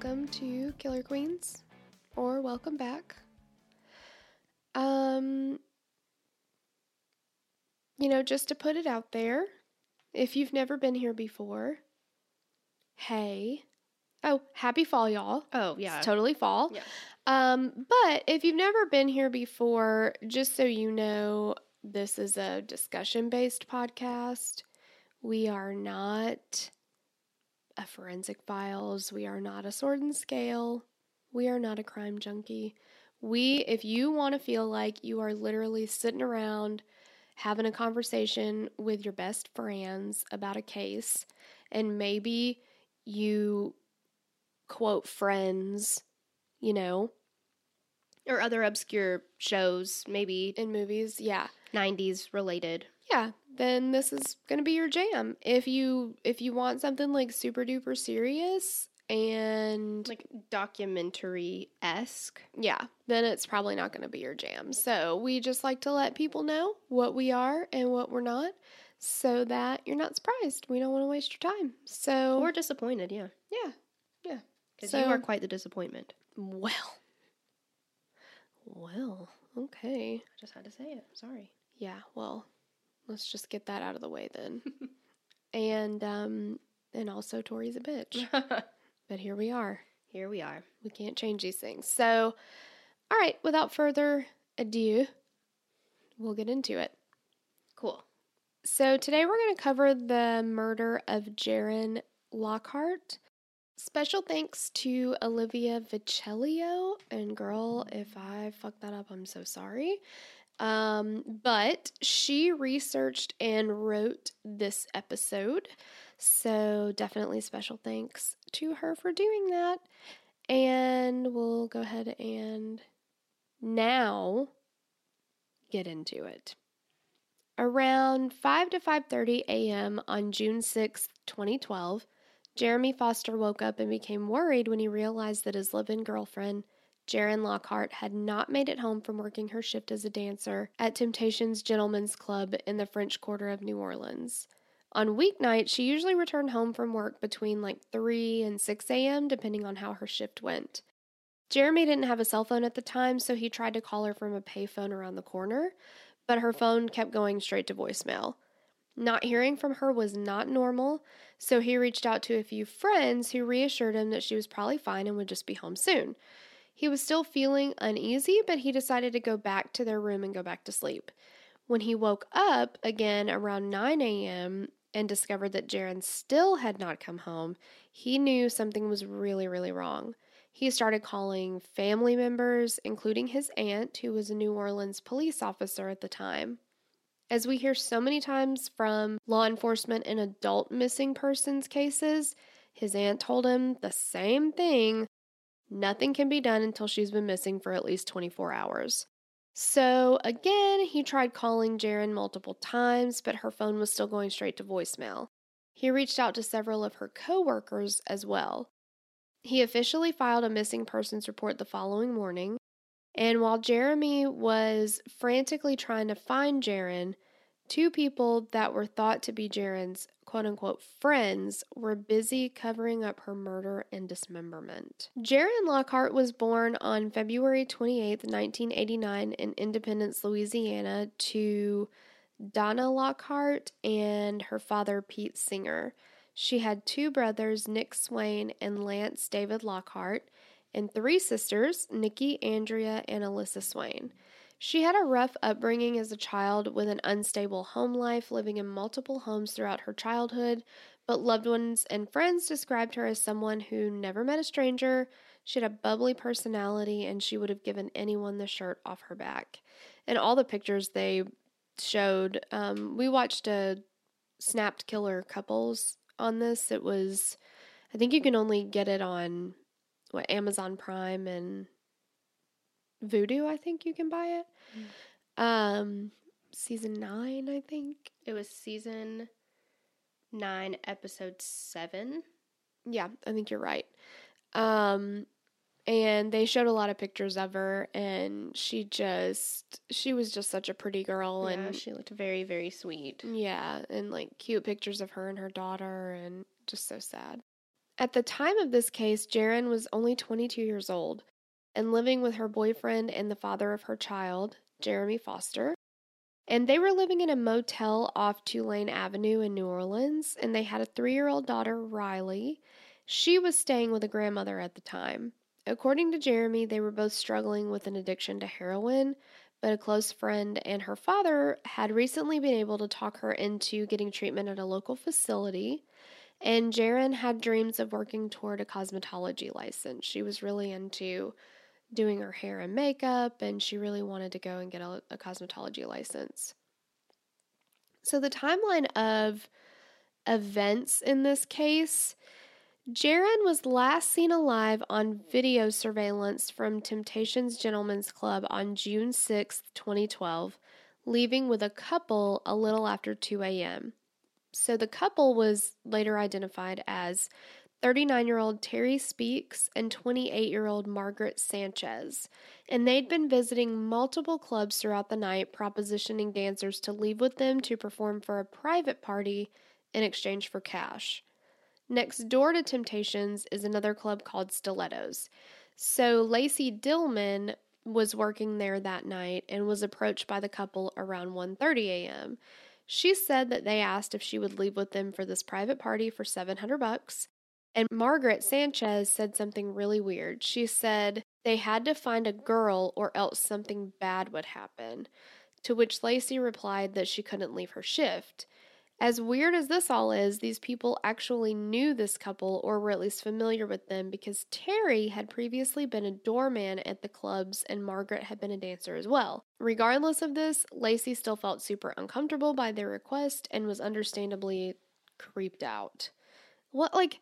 welcome to Killer Queens, or welcome back. Um, you know, just to put it out there, if you've never been here before, hey, oh, happy fall, y'all. Oh yeah. It's totally fall. Yeah. Um, but if you've never been here before, just so you know, this is a discussion based podcast. We are not a forensic files. We are not a sword and scale. We are not a crime junkie. We, if you want to feel like you are literally sitting around having a conversation with your best friends about a case, and maybe you quote friends, you know, or other obscure shows, maybe in movies, yeah. 90s related. Yeah, then this is going to be your jam. If you if you want something like super duper serious and Like documentary esque. yeah, then it's probably not going to be your jam. So, we just like to let people know what we are and what we're not so that you're not surprised. We don't want to waste your time. So, Or disappointed, yeah. yeah. Yeah. Because So- you are quite the disappointment. Well. Well, okay. I just had to say it. Sorry. Yeah, well, let's just get that out of the way then. and um and also Tori's a bitch. But here we are. Here we are. We can't change these things. So, all right, without further ado, we'll get into it. Cool. So, today we're going to cover the murder of Jaren Lockhart. Special thanks to Olivia Vicelio. And, girl, if I fucked that up, I'm so sorry. Um, but she researched and wrote this episode. So, definitely special thanks to her for doing that. And we'll go ahead and now get into it. Around 5 to 5:30 a.m. on June 6, 2012, Jeremy Foster woke up and became worried when he realized that his live-in girlfriend, Jaren Lockhart, had not made it home from working her shift as a dancer at Temptations Gentlemen's Club in the French Quarter of New Orleans. On weeknights, she usually returned home from work between like 3 and 6 a.m., depending on how her shift went. Jeremy didn't have a cell phone at the time, so he tried to call her from a payphone around the corner, but her phone kept going straight to voicemail. Not hearing from her was not normal, so he reached out to a few friends who reassured him that she was probably fine and would just be home soon. He was still feeling uneasy, but he decided to go back to their room and go back to sleep. When he woke up again around 9 a.m. and discovered that Jaren still had not come home, he knew something was really, really wrong. He started calling family members, including his aunt, who was a New Orleans police officer at the time. As we hear so many times from law enforcement in adult missing persons cases, his aunt told him the same thing nothing can be done until she's been missing for at least 24 hours. So, again, he tried calling Jaren multiple times, but her phone was still going straight to voicemail. He reached out to several of her coworkers as well. He officially filed a missing persons report the following morning, and while Jeremy was frantically trying to find Jaren, two people that were thought to be Jaren's quote unquote friends were busy covering up her murder and dismemberment. Jaren Lockhart was born on February 28, 1989, in Independence, Louisiana, to Donna Lockhart and her father, Pete Singer. She had two brothers, Nick Swain and Lance David Lockhart, and three sisters, Nikki, Andrea, and Alyssa Swain. She had a rough upbringing as a child with an unstable home life, living in multiple homes throughout her childhood, but loved ones and friends described her as someone who never met a stranger. She had a bubbly personality, and she would have given anyone the shirt off her back. And all the pictures they showed, um, we watched a Snapped Killer Couples on this. It was, I think you can only get it on what Amazon Prime and Vudu. I think you can buy it. Um, season nine, I think. It was season nine, episode seven. Yeah, I think you're right. Um, and they showed a lot of pictures of her, and she just, she was just such a pretty girl, yeah, and she looked very, very sweet. Yeah, and like cute pictures of her and her daughter, and just so sad. At the time of this case, Jaren was only 22 years old and living with her boyfriend and the father of her child, Jeremy Foster. And they were living in a motel off Tulane Avenue in New Orleans, and they had a three year old daughter, Riley. She was staying with a grandmother at the time. According to Jeremy, they were both struggling with an addiction to heroin, but a close friend and her father had recently been able to talk her into getting treatment at a local facility. And Jaren had dreams of working toward a cosmetology license. She was really into doing her hair and makeup, and she really wanted to go and get a, a cosmetology license. So, the timeline of events in this case Jaren was last seen alive on video surveillance from Temptations Gentlemen's Club on June 6, 2012, leaving with a couple a little after 2 a.m. So the couple was later identified as 39 year old Terry Speaks and 28 year old Margaret Sanchez, and they'd been visiting multiple clubs throughout the night, propositioning dancers to leave with them to perform for a private party in exchange for cash. Next door to Temptations is another club called Stilettos. So Lacey Dillman was working there that night and was approached by the couple around 1:30 a.m. She said that they asked if she would leave with them for this private party for 700 bucks. And Margaret Sanchez said something really weird. She said they had to find a girl or else something bad would happen. To which Lacey replied that she couldn't leave her shift. As weird as this all is, these people actually knew this couple or were at least familiar with them because Terry had previously been a doorman at the clubs and Margaret had been a dancer as well. Regardless of this, Lacey still felt super uncomfortable by their request and was understandably creeped out. What, like,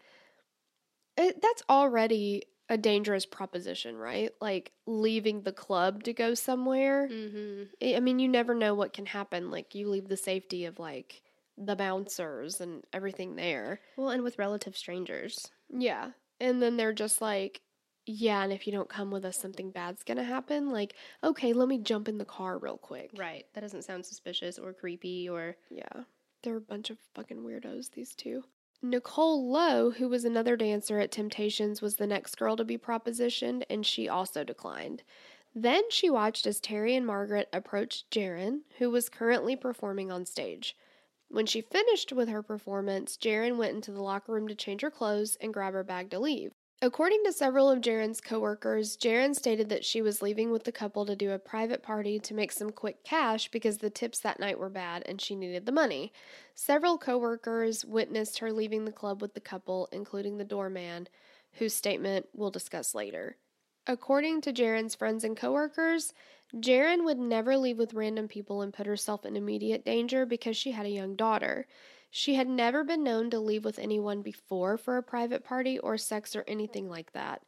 it, that's already a dangerous proposition, right? Like leaving the club to go somewhere. Mm-hmm. I mean, you never know what can happen. Like, you leave the safety of, like, the bouncers and everything there. Well, and with relative strangers. Yeah. And then they're just like, yeah, and if you don't come with us, something bad's gonna happen. Like, okay, let me jump in the car real quick. Right. That doesn't sound suspicious or creepy or. Yeah. They're a bunch of fucking weirdos, these two. Nicole Lowe, who was another dancer at Temptations, was the next girl to be propositioned, and she also declined. Then she watched as Terry and Margaret approached Jaren, who was currently performing on stage. When she finished with her performance, Jaren went into the locker room to change her clothes and grab her bag to leave. According to several of Jaren's coworkers, Jaren stated that she was leaving with the couple to do a private party to make some quick cash because the tips that night were bad and she needed the money. Several coworkers witnessed her leaving the club with the couple, including the doorman, whose statement we'll discuss later. According to Jaren's friends and coworkers, Jaren would never leave with random people and put herself in immediate danger because she had a young daughter. She had never been known to leave with anyone before for a private party or sex or anything like that.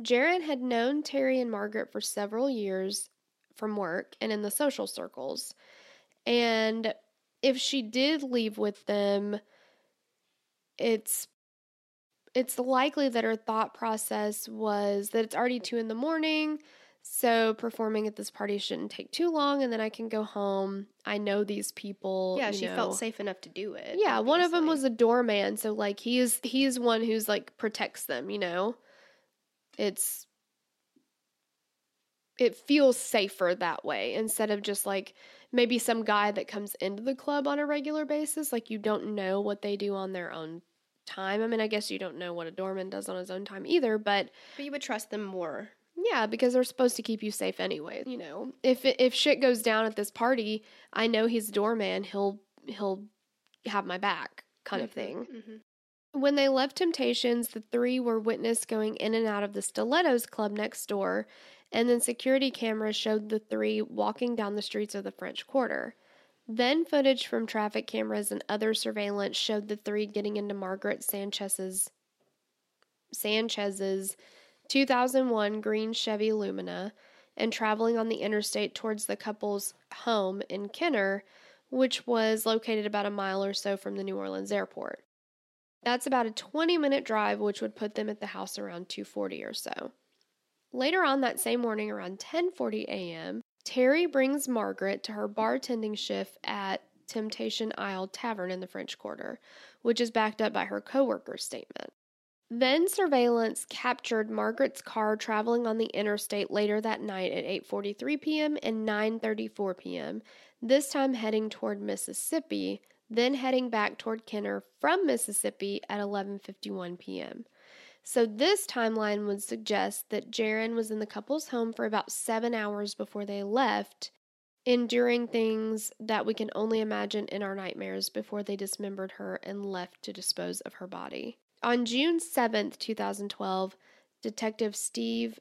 Jaren had known Terry and Margaret for several years from work and in the social circles. And if she did leave with them, it's it's likely that her thought process was that it's already two in the morning. So performing at this party shouldn't take too long, and then I can go home. I know these people. Yeah, she know. felt safe enough to do it. Yeah, one of them was a doorman, so like he is he is one who's like protects them. You know, it's it feels safer that way instead of just like maybe some guy that comes into the club on a regular basis. Like you don't know what they do on their own time. I mean, I guess you don't know what a doorman does on his own time either, but But you would trust them more. Yeah, because they're supposed to keep you safe anyway. You know, if if shit goes down at this party, I know he's a doorman. He'll he'll have my back, kind of Mhm, thing. mhm. When they left Temptations, the three were witnessed going in and out of the Stilettos club next door, and then security cameras showed the three walking down the streets of the French Quarter. Then footage from traffic cameras and other surveillance showed the three getting into Margaret Sanchez's Sanchez's 2001 green Chevy Lumina and traveling on the interstate towards the couple's home in Kenner, which was located about a mile or so from the New Orleans airport. That's about a 20 minute drive, which would put them at the house around 2:40 or so. Later on that same morning, around 10:40 a.m., Terry brings Margaret to her bartending shift at Temptation Isle Tavern in the French Quarter, which is backed up by her coworker's statement. Then surveillance captured Margaret's car traveling on the interstate later that night at 8:43 p.m. and 9:34 p.m. This time heading toward Mississippi, then heading back toward Kenner from Mississippi at 11:51 p.m. So this timeline would suggest that Jaren was in the couple's home for about 7 hours before they left, enduring things that we can only imagine in our nightmares before they dismembered her and left to dispose of her body. On June 7th, 2012, Detective Steve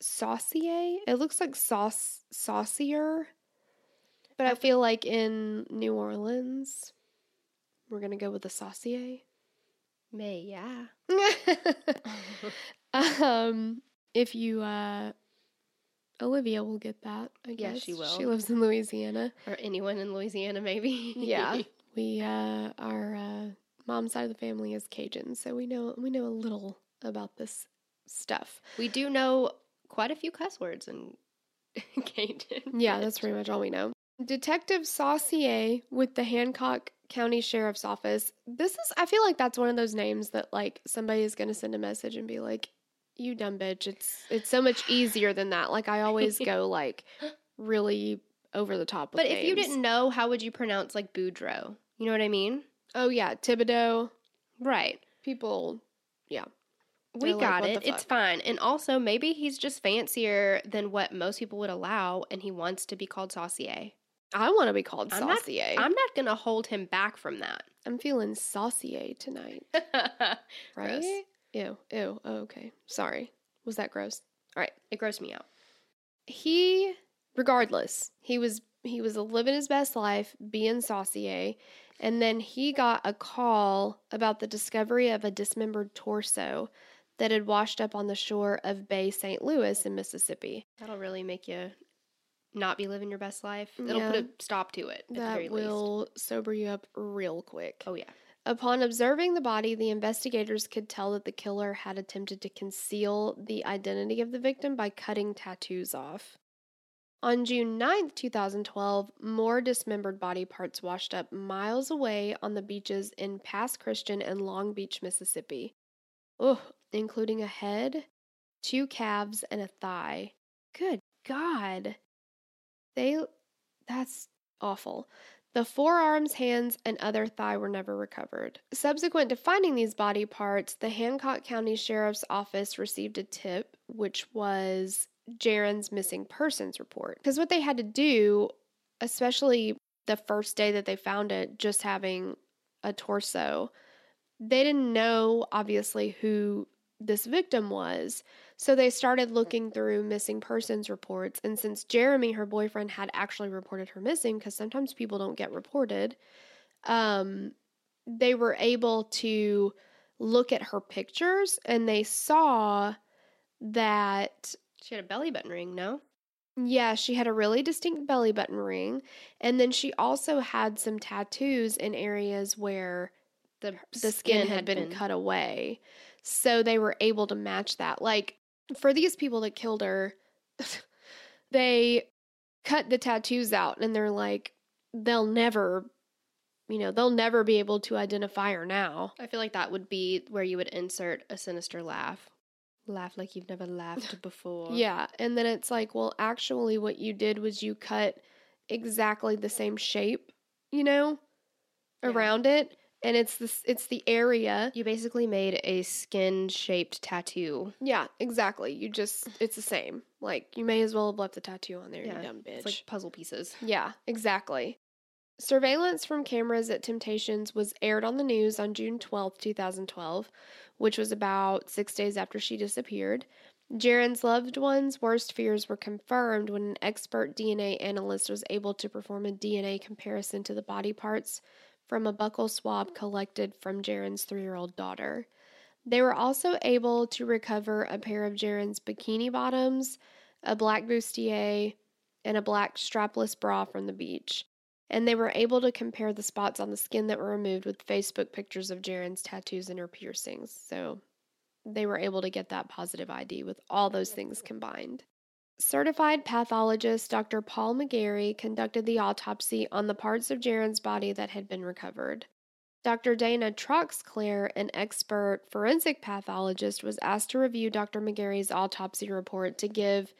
Saucier, it looks like sauce saucier, but I feel like in New Orleans, we're going to go with the saucier. May, yeah. um, if you, uh, Olivia will get that. I Yeah, guess she will. She lives in Louisiana. Or anyone in Louisiana, maybe. Yeah, we uh, our uh, mom's side of the family is Cajun, so we know we know a little about this stuff. we do know quite a few cuss words in Cajun. Yeah, that's pretty much all we know. Detective Saucier with the Hancock County Sheriff's Office. This is I feel like that's one of those names that like somebody is going to send a message and be like, "You dumb bitch." It's it's so much easier than that. Like I always go like really over the top with But if you didn't know, how would you pronounce like Boudreaux? You know what I mean? Oh yeah, Thibodeau. Right. People Yeah. We They're got "What it. It's fine. And also, maybe he's just fancier than what most people would allow, and he wants to be called Saucier. I want to be called I'm not- Saucier. I'm not going to hold him back from that. I'm feeling saucier tonight. Gross. Right? Ew. Ew. Oh, okay. Sorry. Was that gross? All right. It grossed me out. He, regardless, he was he was living his best life, being saucier, and then he got a call about the discovery of a dismembered torso that had washed up on the shore of Bay St. Louis in Mississippi. That'll really make you not be living your best life. It'll Yeah. put a stop to it at the very That least. will sober you up real quick. Oh yeah. Upon observing the body, the investigators could tell that the killer had attempted to conceal the identity of the victim by cutting tattoos off. On June 9th, 2012, more dismembered body parts washed up miles away on the beaches in Pass Christian and Long Beach, Mississippi. Ugh, including a head, two calves, and a thigh. Good God. They. That's awful. The forearms, hands, and other thigh were never recovered. Subsequent to finding these body parts, the Hancock County Sheriff's Office received a tip, which was Jaren's missing persons report. Because what they had to do, especially the first day that they found it, just having a torso, they didn't know, obviously, who this victim was. So they started looking through missing persons reports. And since Jeremy, her boyfriend, had actually reported her missing, because sometimes people don't get reported, um, they were able to look at her pictures and they saw that She had a belly button ring, no? yeah, she had a really distinct belly button ring. And then she also had some tattoos in areas where The, the skin, had been, cut away. So they were able to match that. Like for these people that killed her, they cut the tattoos out and they're like, they'll never, you know, they'll never be able to identify her now. I feel like that would be where you would insert a sinister laugh. Laugh like you've never laughed before. Yeah. And then it's like, well, actually, what you did was you cut exactly the same shape, you know, Yeah. around it. And it's this, it's the area. You basically made a skin shaped tattoo. Yeah, exactly. You just, it's the same. Like, you may as well have left the tattoo on there, Yeah, you dumb bitch. It's like puzzle pieces. yeah, exactly. Surveillance from cameras at Temptations was aired on the news on June twelfth, 2012, which was about six days after she disappeared. Jaren's loved ones' worst fears were confirmed when an expert DNA analyst was able to perform a DNA comparison to the body parts from a buccal swab collected from Jaren's three year old daughter. They were also able to recover a pair of Jaren's bikini bottoms, a black bustier, and a black strapless bra from the beach. And they were able to compare the spots on the skin that were removed with Facebook pictures of Jaren's tattoos and her piercings. So they were able to get that positive ID with all those things combined. Certified pathologist Dr. Paul McGarry conducted the autopsy on the parts of Jaren's body that had been recovered. Dr. Dana Troxclair, an expert forensic pathologist, was asked to review Dr. McGarry's autopsy report to give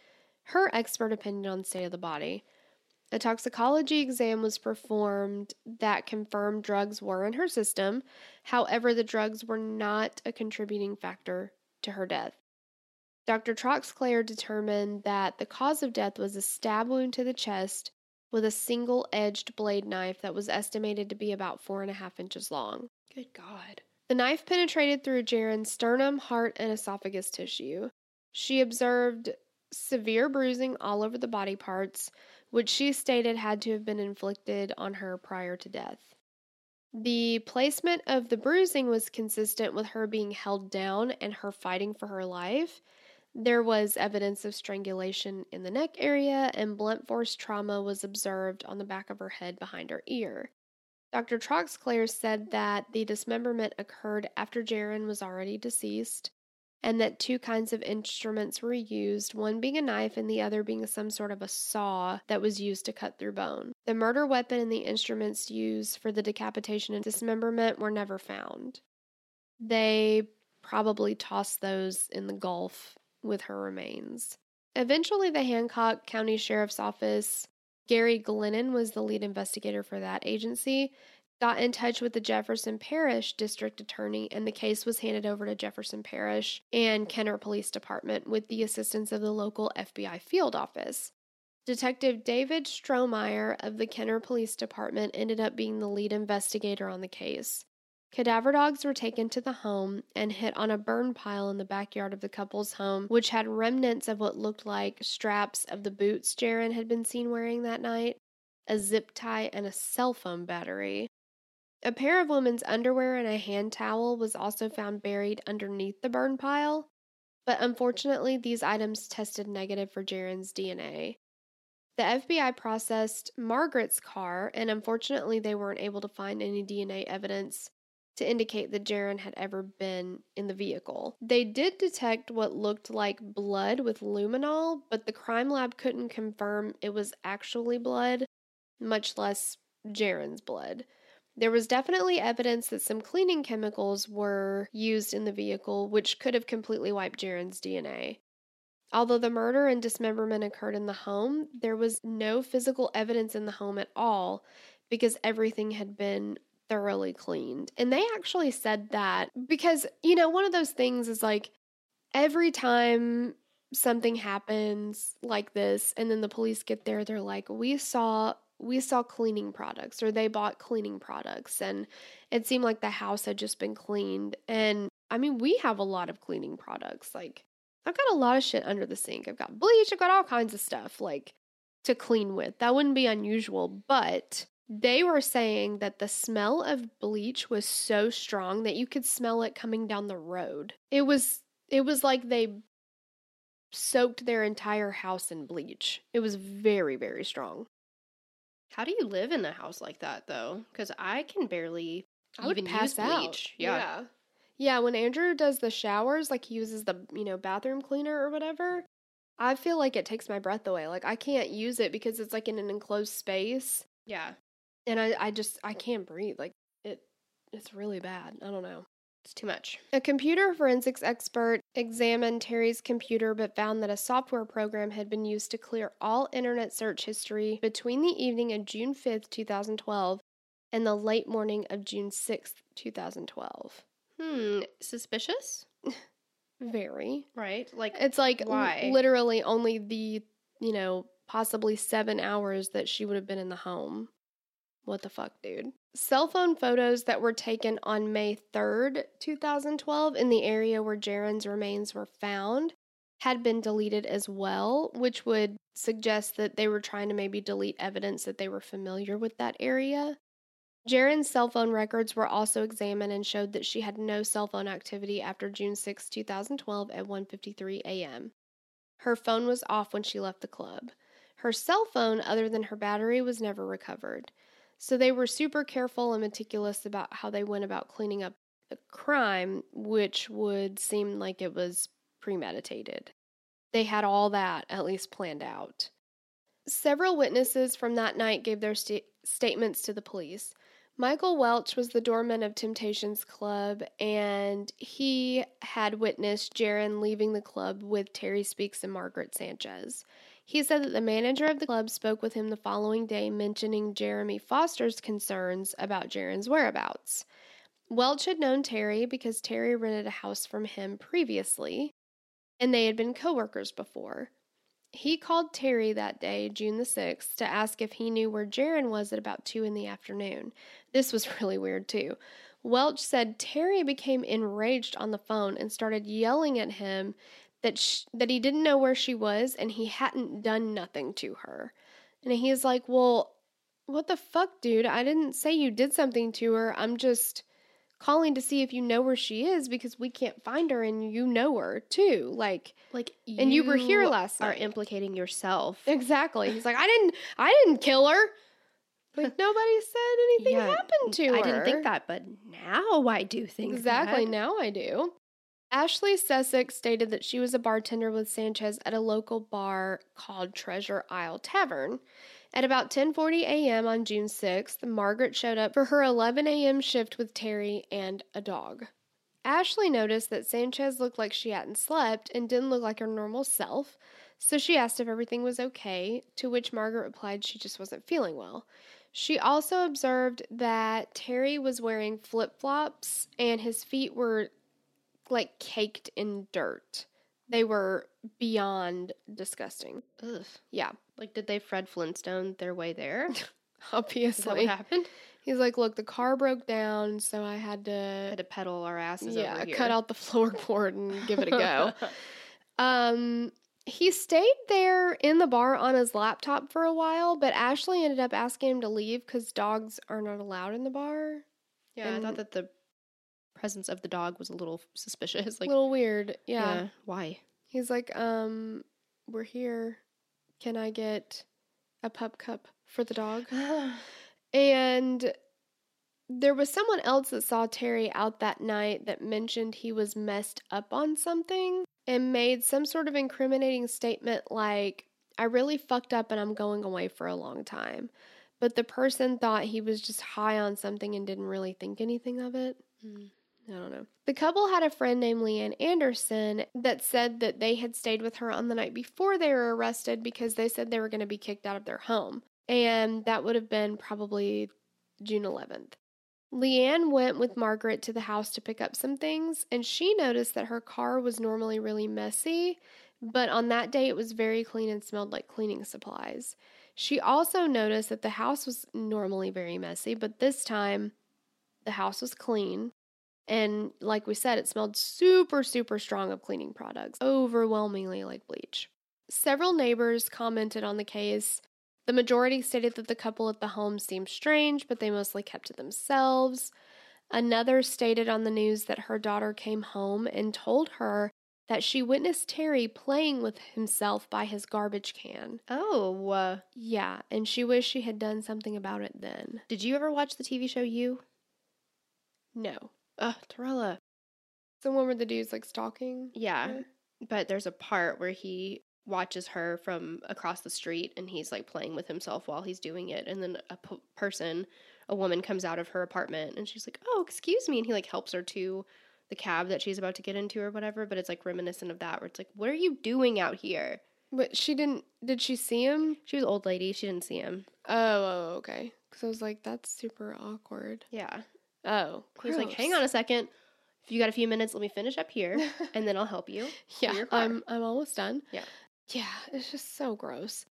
her expert opinion on the state of the body. A toxicology exam was performed that confirmed drugs were in her system. However, the drugs were not a contributing factor to her death. Dr. Troxclair determined that the cause of death was a stab wound to the chest with a single edged blade knife that was estimated to be about four and a half inches long. Good God. The knife penetrated through Jaren's sternum, heart, and esophagus tissue. She observed severe bruising all over the body parts, which she stated had to have been inflicted on her prior to death. The placement of the bruising was consistent with her being held down and her fighting for her life, there was evidence of strangulation in the neck area, and blunt force trauma was observed on the back of her head behind her ear. Dr. Troxclair said that the dismemberment occurred after Jaren was already deceased, and that two kinds of instruments were used, one being a knife and the other being some sort of a saw that was used to cut through bone. The murder weapon and the instruments used for the decapitation and dismemberment were never found. They probably tossed those in the Gulf with her remains. Eventually, the Hancock County Sheriff's Office, Gary Glennon was the lead investigator for that agency, got in touch with the Jefferson Parish District Attorney, and the case was handed over to Jefferson Parish and Kenner Police Department with the assistance of the local FBI field office. Detective David Strohmeyer of the Kenner Police Department ended up being the lead investigator on the case. Cadaver dogs were taken to the home and hit on a burn pile in the backyard of the couple's home, which had remnants of what looked like straps of the boots Jaren had been seen wearing that night, a zip tie, and a cell phone battery. A pair of women's underwear and a hand towel was also found buried underneath the burn pile, but unfortunately, these items tested negative for Jaren's DNA. The FBI processed Margaret's car, and unfortunately, they weren't able to find any DNA evidence to indicate that Jaren had ever been in the vehicle. They did detect what looked like blood with luminol, but the crime lab couldn't confirm it was actually blood, much less Jaren's blood. There was definitely evidence that some cleaning chemicals were used in the vehicle, which could have completely wiped Jaren's DNA. Although the murder and dismemberment occurred in the home, there was no physical evidence in the home at all because everything had been thoroughly cleaned. And they actually said that because, you know, one of those things is like every time something happens like this and then the police get there, they're like, we saw. We saw cleaning products, or they bought cleaning products, and it seemed like the house had just been cleaned. And I mean, we have a lot of cleaning products. Like, I've got a lot of shit under the sink. I've got bleach, I've got all kinds of stuff like to clean with. That wouldn't be unusual, but they were saying that the smell of bleach was so strong that you could smell it coming down the road. It was it was like they soaked their entire house in bleach. It was very very strong. How do you live in a house like that though? Cuz I can barely I even pass use out. bleach. Yeah. yeah. Yeah, when Andrew does the showers, like he uses the, you know, bathroom cleaner or whatever, I feel like it takes my breath away. Like I can't use it because it's like in an enclosed space Yeah. and I, I just I can't breathe. Like it it's really bad. I don't know. It's too much. A computer forensics expert examined Terry's computer but found that a software program had been used to clear all internet search history between the evening of June 5th, 2012 and the late morning of June 6th, 2012. Hmm, suspicious? Very. Right? Like It's like l- Why? literally only the, you know, possibly seven hours that she would have been in the home. What the fuck, dude? Cell phone photos that were taken on May 3rd, 2012, in the area where Jaren's remains were found had been deleted as well, which would suggest that they were trying to maybe delete evidence that they were familiar with that area. Jaren's cell phone records were also examined and showed that she had no cell phone activity after June 6, 2012 at 1:53 a.m. Her phone was off when she left the club. Her cell phone other than her battery was never recovered. So they were super careful and meticulous about how they went about cleaning up the crime, which would seem like it was premeditated. They had all that at least planned out. Several witnesses from that night gave their sta- statements to the police. Michael Welch was the doorman of Temptations Club, and he had witnessed Jaren leaving the club with Terry Speaks and Margaret Sanchez. He said that the manager of the club spoke with him the following day, mentioning Jeremy Foster's concerns about Jaren's whereabouts. Welch had known Terry because Terry rented a house from him previously, and they had been coworkers before. He called Terry that day, June the 6th, to ask if he knew where Jaren was at about 2 in the afternoon. This was really weird, too. Welch said Terry became enraged on the phone and started yelling at him that sh- that he didn't know where she was and he hadn't done nothing to her. And he's like, "Well, what the fuck, dude? I didn't say you did something to her. I'm just calling to see if you know where she is because we can't find her and you know her too. Like Like, And you were here last Are night. implicating yourself. exactly. He's like, "I didn't I didn't kill her." Like nobody said anything Yeah, happened to her. I didn't think that, but now I do think Exactly, that. now I do. Ashley Sussex stated that she was a bartender with Sanchez at a local bar called Treasure Isle Tavern. At about 10:40 a.m. on June 6th, Margaret showed up for her 11 a.m. shift with Terry and a dog. Ashley noticed that Sanchez looked like she hadn't slept and didn't look like her normal self, so she asked if everything was okay, to which Margaret replied she just wasn't feeling well. She also observed that Terry was wearing flip flops and his feet were like caked in dirt. They were beyond disgusting. Ugh. Yeah, Like, did they Fred Flintstone their way there? Is that obviously. what happened? He's like, look, the car broke down, so I had to, Had to pedal our asses yeah, over here. cut out the floorboard and give it a go. Um, he stayed there in the bar on his laptop for a while, but Ashley ended up asking him to leave because dogs are not allowed in the bar. yeah, I thought that the presence of the dog was a little suspicious. a Like, little weird. yeah. yeah. why? He's like, um, we're here. Can I get a pup cup for the dog? And there was someone else that saw Terry out that night that mentioned he was messed up on something and made some sort of incriminating statement like, I really fucked up and I'm going away for a long time. But the person thought he was just high on something and didn't really think anything of it. Mm. I don't know. The couple had a friend named Leanne Anderson that said that they had stayed with her on the night before they were arrested because they said they were going to be kicked out of their home. And that would have been probably June 11th. Leanne went with Margaret to the house to pick up some things, and she noticed that her car was normally really messy, but on that day it was very clean and smelled like cleaning supplies. She also noticed that the house was normally very messy, but this time the house was clean. And like we said, it smelled super, super strong of cleaning products, overwhelmingly like bleach. Several neighbors commented on the case. The majority stated that the couple at the home seemed strange, but they mostly kept to themselves. Another stated on the news that her daughter came home and told her that she witnessed Terry playing with himself by his garbage can. Oh, uh, Yeah, and she wished she had done something about it then. did you ever watch the TV show You? No. Ugh, Torella. The one where the dude's like stalking? Yeah, her? but there's a part where he watches her from across the street and he's like playing with himself while he's doing it and then a p- person a woman comes out of her apartment and she's like oh excuse me and he like helps her to the cab that she's about to get into or whatever but it's like reminiscent of that where it's like what are you doing out here But she didn't. Did she see him? she was old lady she didn't see him Oh, oh okay. Because I was like, that's super awkward. yeah Oh, he was like hang on a second if you got a few minutes let me finish up here and then i'll help you yeah. I'm I'm almost done. Yeah. Yeah, it's just so gross.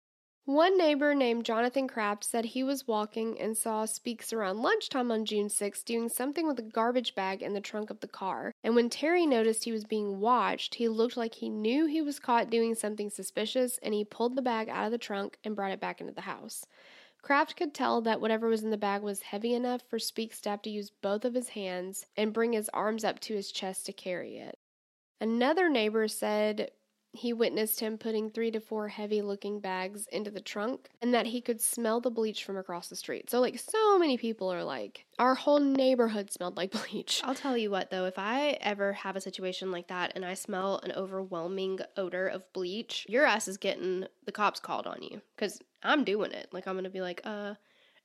One neighbor named Jonathan Kraft said he was walking and saw Speaks around lunchtime on June 6 doing something with a garbage bag in the trunk of the car. And when Terry noticed he was being watched, he looked like he knew he was caught doing something suspicious and he pulled the bag out of the trunk and brought it back into the house. Kraft could tell that whatever was in the bag was heavy enough for Speaks to have to use both of his hands and bring his arms up to his chest to carry it. Another neighbor said he witnessed him putting three to four heavy looking bags into the trunk and that he could smell the bleach from across the street. So, like, so many people are like, our whole neighborhood smelled like bleach. I'll tell you what though, if I ever have a situation like that and I smell an overwhelming odor of bleach, your ass is getting the cops called on you because I'm doing it. Like I'm gonna be like, uh,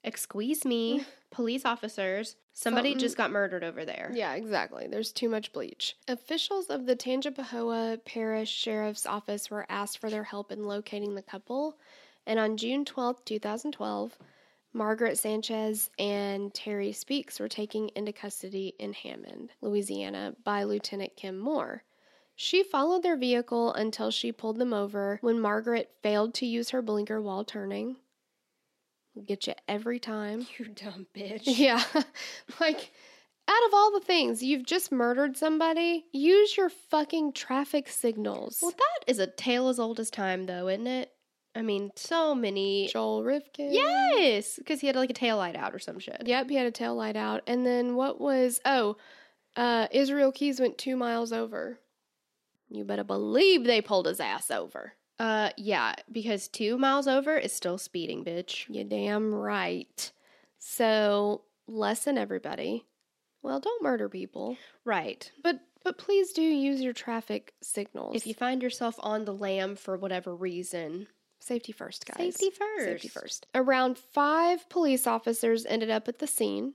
Excuse me, police officers. Somebody Something- just got murdered over there. Yeah, exactly. There's too much bleach. Officials of the Tangipahoa Parish Sheriff's Office were asked for their help in locating the couple, and on June 12th, 2012, Margaret Sanchez and Terry Speaks were taken into custody in Hammond, Louisiana, by Lieutenant Kim Moore. She followed their vehicle until she pulled them over when Margaret failed to use her blinker while turning. Get you every time. You dumb bitch. Yeah. like, out of all the things, you've just murdered somebody, use your fucking traffic signals. Well, that is a tale as old as time, though, isn't it? I mean, so many. Joel Rifkin. Yes, because he had like a tail light out or some shit. Yep, he had a tail light out. And then what was, oh, uh, Israel Keyes went two miles over. You better believe they pulled his ass over. Uh, yeah, because two miles over is still speeding, bitch. You damn right. So, lesson everybody. Well, don't murder people, Right. but but please do use your traffic signals. If you find yourself on the lam for whatever reason, Safety first, guys. safety first. Safety first. Around five police officers ended up at the scene,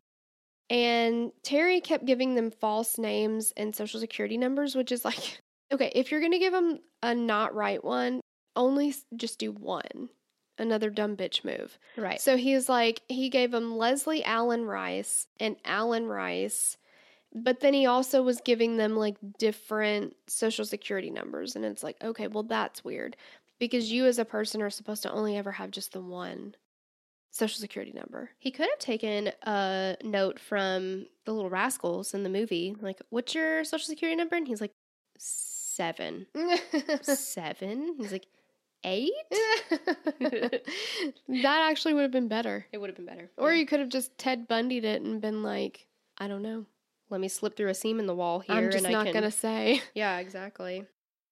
and Terry kept giving them false names and social security numbers, which is like, okay, if you're going to give them a not right one, only just do one. Another dumb bitch move. Right. So he's like, he gave him Leslie Allen Rice and Allen Rice, but then he also was giving them like different social security numbers. And it's like, okay, well, that's weird because you as a person are supposed to only ever have just the one social security number. He could have taken a note from the Little Rascals in the movie, like, "What's your social security number?" And he's like, seven, seven. He's like, eight. that actually would have been better. It would have been better. Or Yeah. you could have just Ted Bundy'd it and been like, I don't know. let me slip through a seam in the wall here, I'm just and not I can. to say. Yeah, exactly.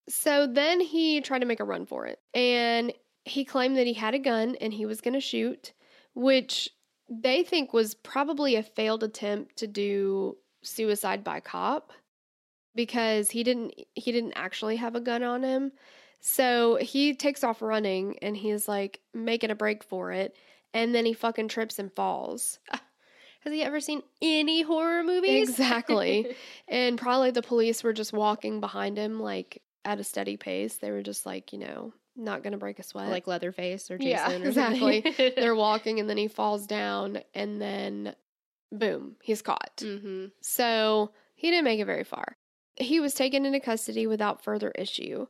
So then he tried to make a run for it. And he claimed that he had a gun and he was going to shoot, which they think was probably a failed attempt to do suicide by cop because he didn't he didn't actually have a gun on him. So he takes off running and he's like making a break for it and then he fucking trips and falls. Has he ever seen any horror movies? Exactly. and probably the police were just walking behind him like at a steady pace. They were just like, you know, not going to break a sweat. like Leatherface or Yeah, Jason. or exactly. they're walking and then he falls down and then boom, he's caught. mm-hmm. So he didn't make it very far. He was taken into custody without further issue.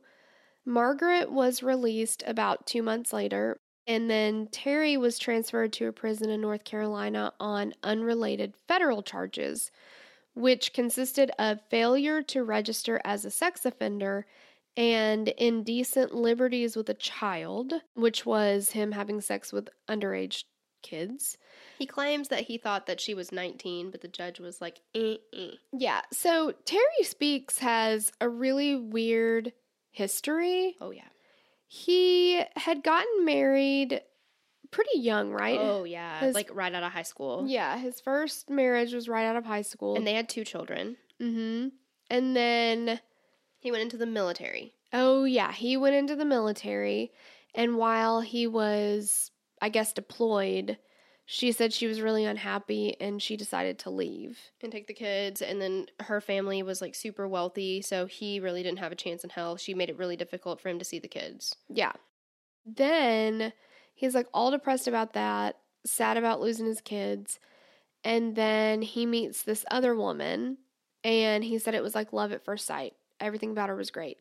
Margaret was released about two months later, and then Terry was transferred to a prison in North Carolina on unrelated federal charges, which consisted of failure to register as a sex offender and indecent liberties with a child, which was him having sex with underage kids. He claims that he thought that she was 19, but the judge was like, eh, eh. Yeah. So Terry Speaks has a really weird history. Oh, yeah. He had gotten married pretty young, right? Oh, yeah. His- like right out of high school. Yeah, his first marriage was right out of high school. And they had two children. mm-hmm. And then, He went into the military. oh yeah, he went into the military. And while he was, I guess, deployed, she said she was really unhappy and she decided to leave. and take the kids and then her family was like super wealthy so he really didn't have a chance in hell she made it really difficult for him to see the kids Yeah. Then he's like all depressed about that, sad about losing his kids. And then he meets this other woman, and he said it was like love at first sight. Everything about her was great.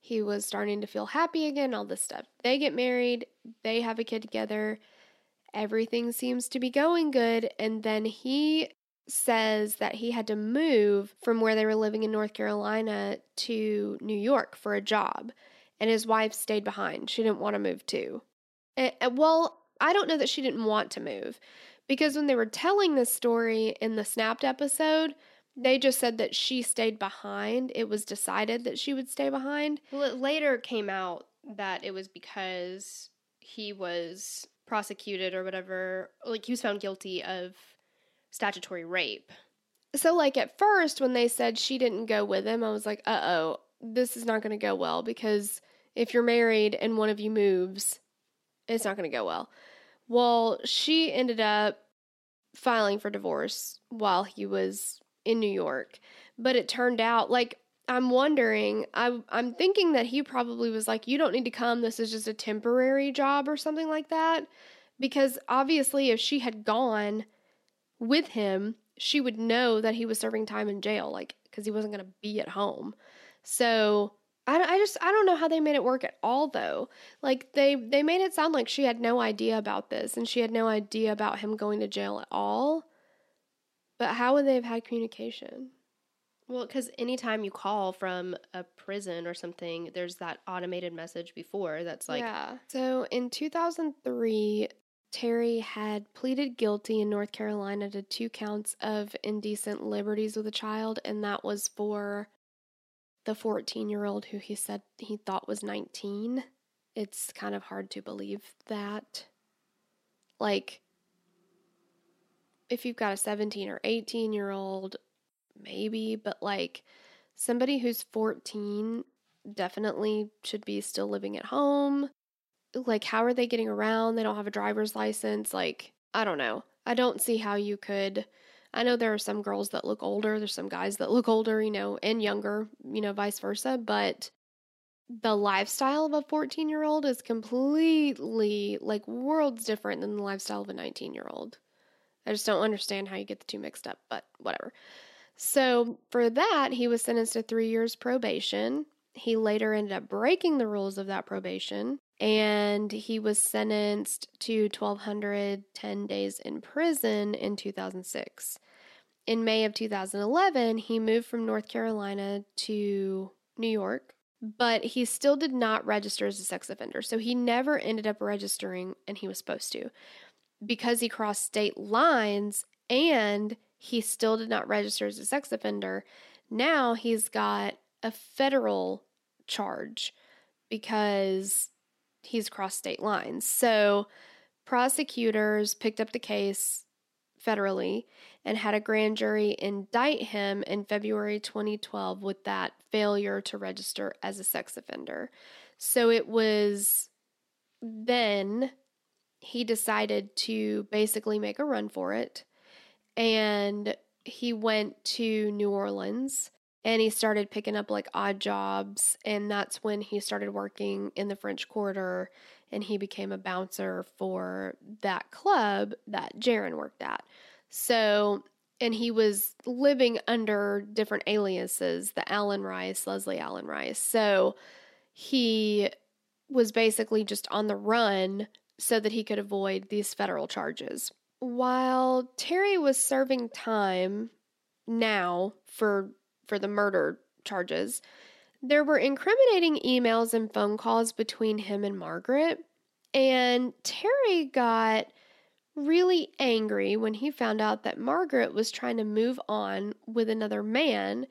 He was starting to feel happy again, all this stuff. They get married, they have a kid together. Everything seems to be going good. And then he says that he had to move from where they were living in North Carolina to New York for a job and his wife stayed behind. She didn't want to move too. And, well, I don't know that she didn't want to move because when they were telling this story in the snapped episode, they just said that she stayed behind. It was decided that she would stay behind. well it later came out that it was because he was prosecuted or whatever like he was found guilty of statutory rape So, like at first, when they said she didn't go with him, I was like, uh oh, this is not going to go well because if you're married and one of you moves, it's not going to go well. Well, she ended up filing for divorce while he was in New York. But it turned out like I'm wondering, I I'm thinking that he probably was like, You don't need to come, this is just a temporary job or something like that. Because obviously if she had gone with him, she would know that he was serving time in jail, like because he wasn't gonna be at home. So I, I just I don't know how they made it work at all though. Like they they made it sound like she had no idea about this and she had no idea about him going to jail at all. But how would they have had communication? Well, because anytime you call from a prison or something, there's that automated message before that's like, yeah. So in 2003, Terry had pleaded guilty in North Carolina to two counts of indecent liberties with a child, and that was for the 14 year old who he said he thought was 19. It's kind of hard to believe that. Like, if you've got a 17 or 18 year old, maybe, but like somebody who's 14 definitely should be still living at home. Like, how are they getting around? They don't have a driver's license. Like, I don't know. I don't see how you could I know there are some girls that look older, there's some guys that look older, you know, and younger, you know, vice versa, but the lifestyle of a 14 year old is completely like worlds different than the lifestyle of a 19 year old. I just don't understand how you get the two mixed up, but whatever. So, for that, he was sentenced to three years probation. He later ended up breaking the rules of that probation and he was sentenced to 1,210 days in prison in 2006. In May of 2011, he moved from North Carolina to New York, but he still did not register as a sex offender. So he never ended up registering, and he was supposed to because he crossed state lines and he still did not register as a sex offender. Now he's got a federal charge because he's crossed state lines. So prosecutors picked up the case federally and had a grand jury indict him in February 2012 with that failure to register as a sex offender. So it was then he decided to basically make a run for it and he went to New Orleans and he started picking up like odd jobs and that's when he started working in the french quarter and he became a bouncer for that club that Jaren worked at. So and he was living under different aliases the allen rice leslie allen rice. So he was basically just on the run so that he could avoid these federal charges while terry was serving time now for for the murder charges, there were incriminating emails and phone calls between him and Margaret. And Terry got really angry when he found out that Margaret was trying to move on with another man,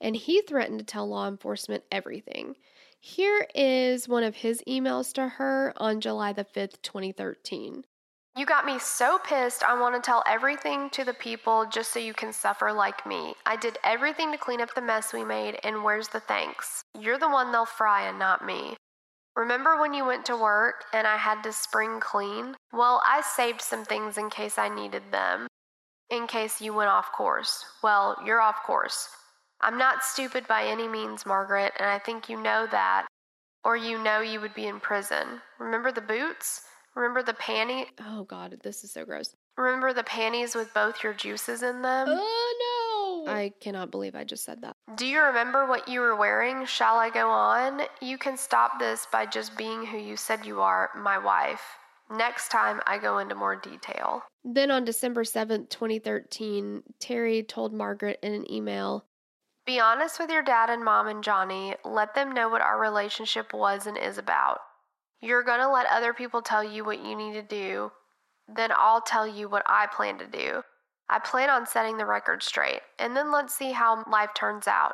and he threatened to tell law enforcement everything. Here is one of his emails to her on July the 5th, 2013. You got me so pissed, I want to tell everything to the people just so you can suffer like me. I did everything to clean up the mess we made, and where's the thanks? You're the one they'll fry and not me. Remember when you went to work and I had to spring clean? Well, I saved some things in case I needed them. In case you went off course. Well, you're off course. I'm not stupid by any means, Margaret, and I think you know that. Or you know you would be in prison. Remember the boots? Remember the panty? Oh god, this is so gross. Remember the panties with both your juices in them? Oh no! I cannot believe I just said that. Do you remember what you were wearing? Shall I go on? You can stop this by just being who you said you are, my wife. Next time I go into more detail. Then on December 7th, 2013, Terry told Margaret in an email Be honest with your dad and mom and Johnny. Let them know what our relationship was and is about. You're going to let other people tell you what you need to do, then I'll tell you what I plan to do. I plan on setting the record straight, and then let's see how life turns out.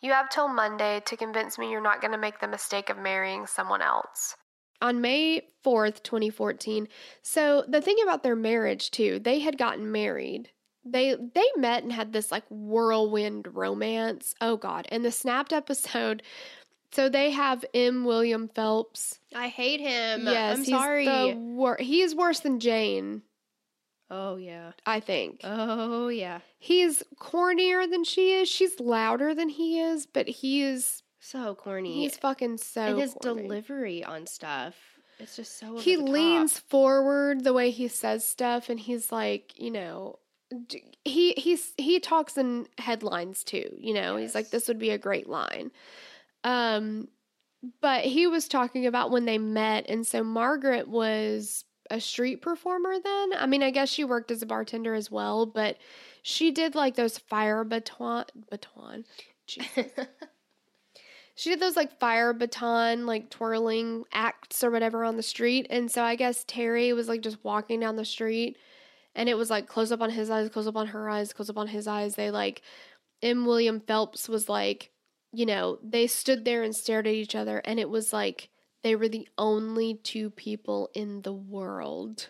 You have till Monday to convince me you're not going to make the mistake of marrying someone else. On May 4th, 2014. So, the thing about their marriage, too, they had gotten married. They they met and had this like whirlwind romance. Oh god. In the snapped episode so they have M. William Phelps. I hate him. Yes, I'm he's sorry. The wor- he is worse than Jane. Oh yeah. I think. Oh yeah. He's cornier than she is. She's louder than he is, but he is So corny. he's fucking so and his corny. delivery on stuff. It's just so. he the top. leans forward the way he says stuff and he's like you know he he's he talks in headlines too you know he's like this would be a great line um but he was talking about when they met and so margaret was a street performer then. I mean i guess she worked as a bartender as well but she did like those fire baton baton? She did those like fire baton like twirling acts or whatever on the street and so i guess terry was like just walking down the street and it was like close up on his eyes close up on her eyes close up on his eyes. They like m. William phelps was like you know they stood there and stared at each other and it was like they were the only two people in the world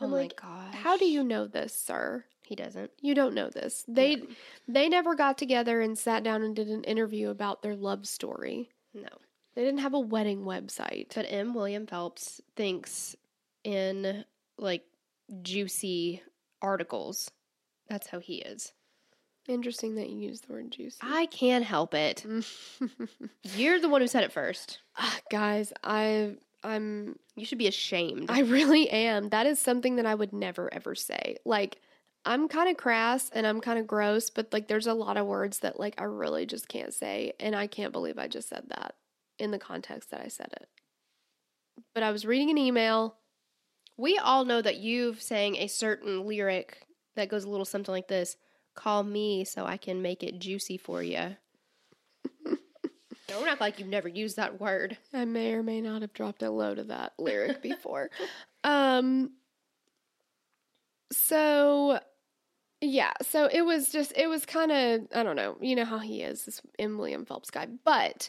oh I'm my like, gosh. how do you know this sir He doesn't. you don't know this they No. they never got together and sat down and did an interview about their love story No. they didn't have a wedding website. But M. William Phelps thinks in like juicy articles. That's how he is. Interesting that you use the word juicy. I can't help it. You're the one who said it first. Ah, Guys, I I'm You should be ashamed. I really am. That is something that I would never ever say. Like I'm kind of crass and I'm kind of gross, but like there's a lot of words that like I really just can't say and I can't believe I just said that in the context that I said it. But I was reading an email. we all know that you've sang a certain lyric that goes a little something like this Call me so I can make it juicy for you. Don't act like you've never used that word. I may or may not have dropped a load of that lyric before. um so yeah, so it was just it was kind of I don't know, you know how he is, this M. William Phelps guy. But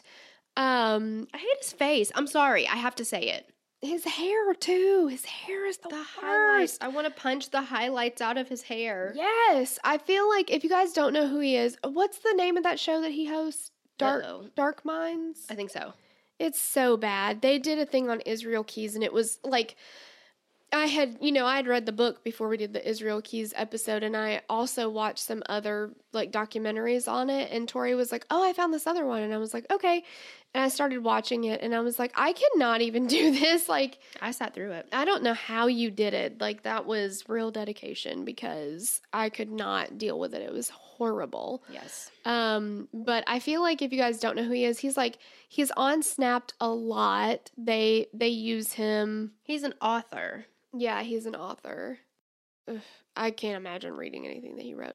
um I hate his face. I'm sorry. I have to say it. His hair too. His hair is the, The highlights. I want to punch the highlights out of his hair. Yes, I feel like if you guys don't know who he is, what's the name of that show that he hosts? Dark Uh-oh. Dark Minds. I think so. It's so bad. They did a thing on Israel Keyes, and it was like I had, you know, I had read the book before we did the Israel Keyes episode, and I also watched some other like documentaries on it. And Tori was like, "Oh, I found this other one," and I was like, "Okay." And I started watching it, and I was like, "I cannot even do this." Like, I sat through it. I don't know how you did it. Like, that was real dedication because I could not deal with it. It was horrible. Yes. Um, but I feel like if you guys don't know who he is, he's like he's on Snapped a lot. They they use him. He's an author. Yeah, he's an author. Ugh, I can't imagine reading anything that he wrote.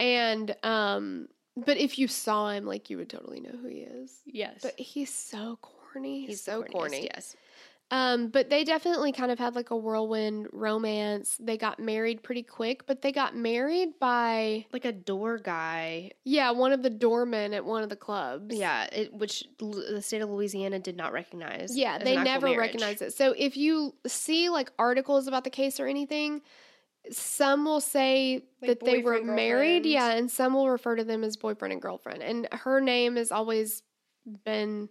And um, but if you saw him, like you would totally know who he is. Yes. But he's so corny. He's, so corny. Yes. Um, but they definitely kind of had like a whirlwind romance. They got married pretty quick, but they got married by Like a door guy. yeah, one of the doormen at one of the clubs. Yeah. It, which L- the state of Louisiana did not recognize. Yeah, they never marriage. recognize it. So if you see like articles about the case or anything, some will say Like that they were married, girlfriend. yeah, and some will refer to them as boyfriend and girlfriend. And her name has always been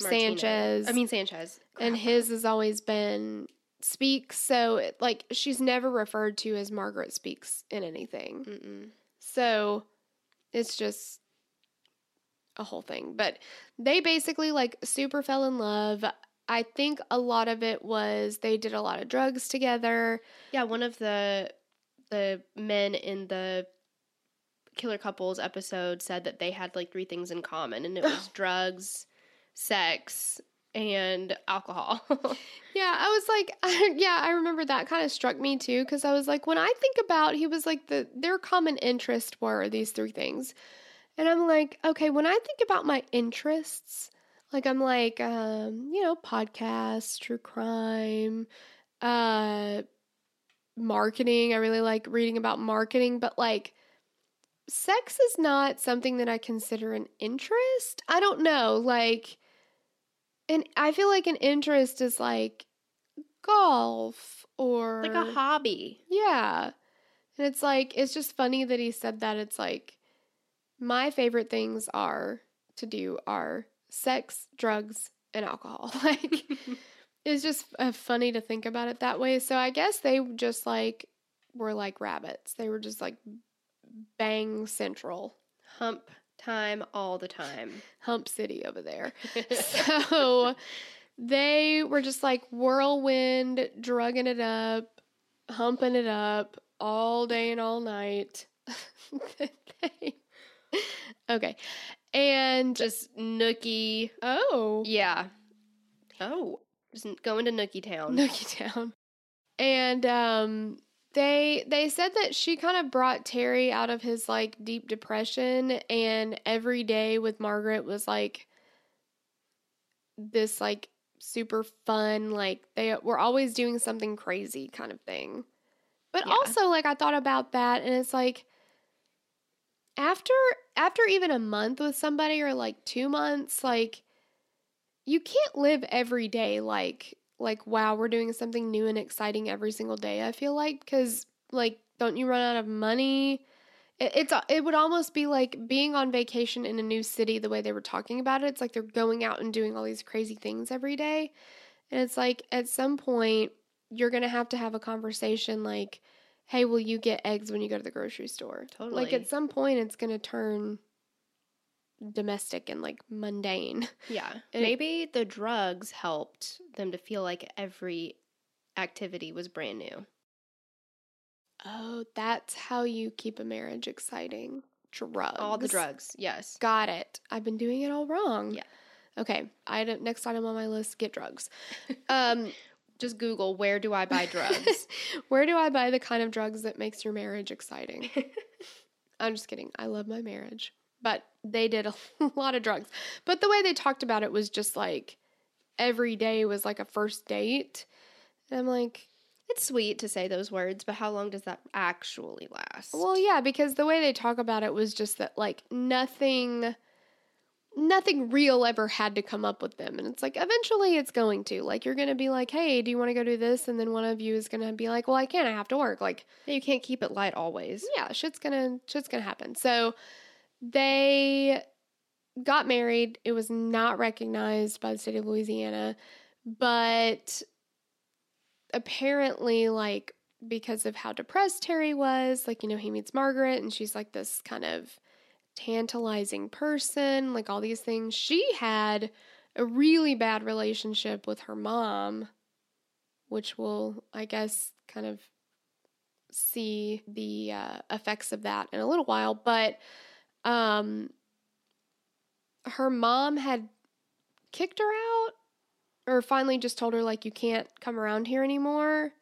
Martina. Sanchez. I mean Sanchez. and his has always been Speaks. So it- like she's never referred to as Margaret Speaks in anything. Mm-mm. So it's just a whole thing. But they basically like super fell in love. I think a lot of it was they did a lot of drugs together. Yeah, one of the the men in the Killer Couples episode said that they had like three things in common, and it was drugs, sex, and alcohol. Yeah, I was like, yeah, I remember that kind of struck me too because I was like, when I think about, he was like the their common interest were these three things, and I'm like, okay, when I think about my interests, like I'm like, um, you know, podcasts, true crime, uh, marketing. I really like reading about marketing, but like. Sex is not something that I consider an interest. I don't know. Like, and I feel like an interest is like golf or like a hobby. yeah. And it's like it's just funny that he said that. It's like my favorite things are to do are sex, drugs, and alcohol. Like it's just uh, funny to think about it that way. So I guess they just like were like rabbits. They were just like bang central, Hump time all the time. hump city over there. so they were just like whirlwind, drugging it up, humping it up all day and all night. Okay. And Just nookie. oh, Yeah. Oh, just going to Nookie Town. Nookie Town. And um they they said that she kind of brought Terry out of his like deep depression and every day with Margaret was like this like super fun like they were always doing something crazy kind of thing. But Yeah. also like I thought about that and it's like after after even a month with somebody or like 2 months like you can't live every day like like wow we're doing something new and exciting every single day i feel like because like don't you run out of money? It, it's it would almost be like being on vacation in a new city the way they were talking about it it's like they're going out and doing all these crazy things every day. And it's like at some point you're gonna have to have a conversation like hey will you get eggs when you go to the grocery store Totally. like at some point it's gonna turn domestic and like mundane Yeah. It- Maybe the drugs helped them to feel like every activity was brand new. Oh, that's how you keep a marriage exciting. Drugs. All the drugs. Yes. Got it. I've been doing it all wrong. Yeah. Okay. Item next item on my list: get drugs. Um, Just Google where do I buy drugs? where do I buy the kind of drugs that makes your marriage exciting? I'm just kidding. I love my marriage, but they did a lot of drugs. But the way they talked about it was just like every day was like a first date, and I'm like, it's sweet to say those words, but how long does that actually last? Well, yeah, because the way they talk about it was just that like nothing nothing real ever had to come up with them. And it's like eventually it's going to. Like you're going to be like, "Hey, do you want to go do this?" and then one of you is going to be like, "Well, I can't. I have to work." Like, you can't keep it light always. yeah, shit's going to shit's going to happen. So they got married. It was not recognized by the state of Louisiana, but apparently like because of how depressed Terry was, like you know, he meets Margaret and she's like this kind of tantalizing person, like all these things. She had a really bad relationship with her mom, which will I guess kind of see the uh, effects of that in a little while, but um her mom had kicked her out or finally just told her like you can't come around here anymore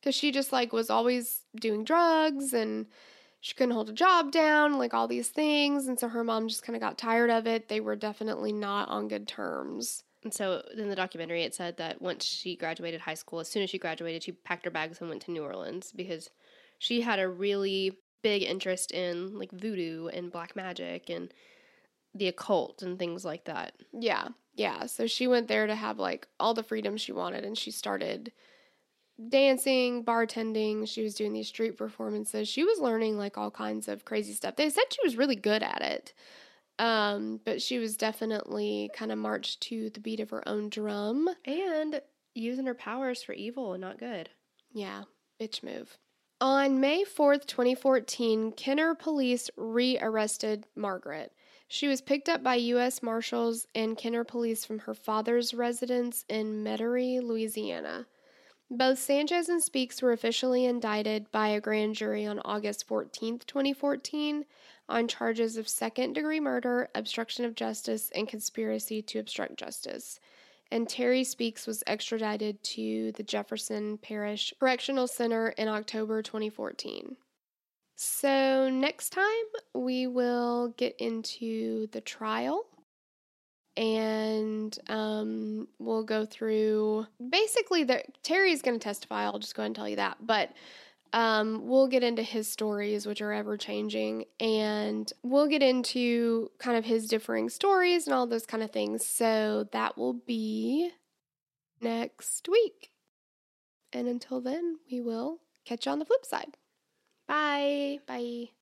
because she just like was always doing drugs and she couldn't hold a job down like all these things and so her mom just kind of got tired of it. They were definitely not on good terms. And so in the documentary, it said that once she graduated high school, as soon as she graduated, she packed her bags and went to New Orleans because she had a really big interest in like voodoo and black magic and the occult and things like that. yeah yeah. So she went there to have like all the freedom she wanted and she started dancing bartending she was doing these street performances she was learning like all kinds of crazy stuff they said she was really good at it um but she was definitely kind of marched to the beat of her own drum And using her powers for evil and not good. Yeah, bitch move. On May 4th, 2014, Kenner police re arrested Margaret. She was picked up by U.S. Marshals and Kenner police from her father's residence in Metairie, Louisiana. Both Sanchez and Speaks were officially indicted by a grand jury on August 14th, 2014, on charges of second degree murder, obstruction of justice, and conspiracy to obstruct justice and Terry Speaks was extradited to the Jefferson Parish Correctional Center in October 2014. So, next time we will get into the trial and um, we'll go through basically, the, Terry's going to testify. I'll just go ahead and tell you that. But um, we'll get into his stories, which are ever changing, and we'll get into kind of his differing stories and all those kind of things. So that will be next week. And until then, we will catch you on the flip side. Bye. Bye.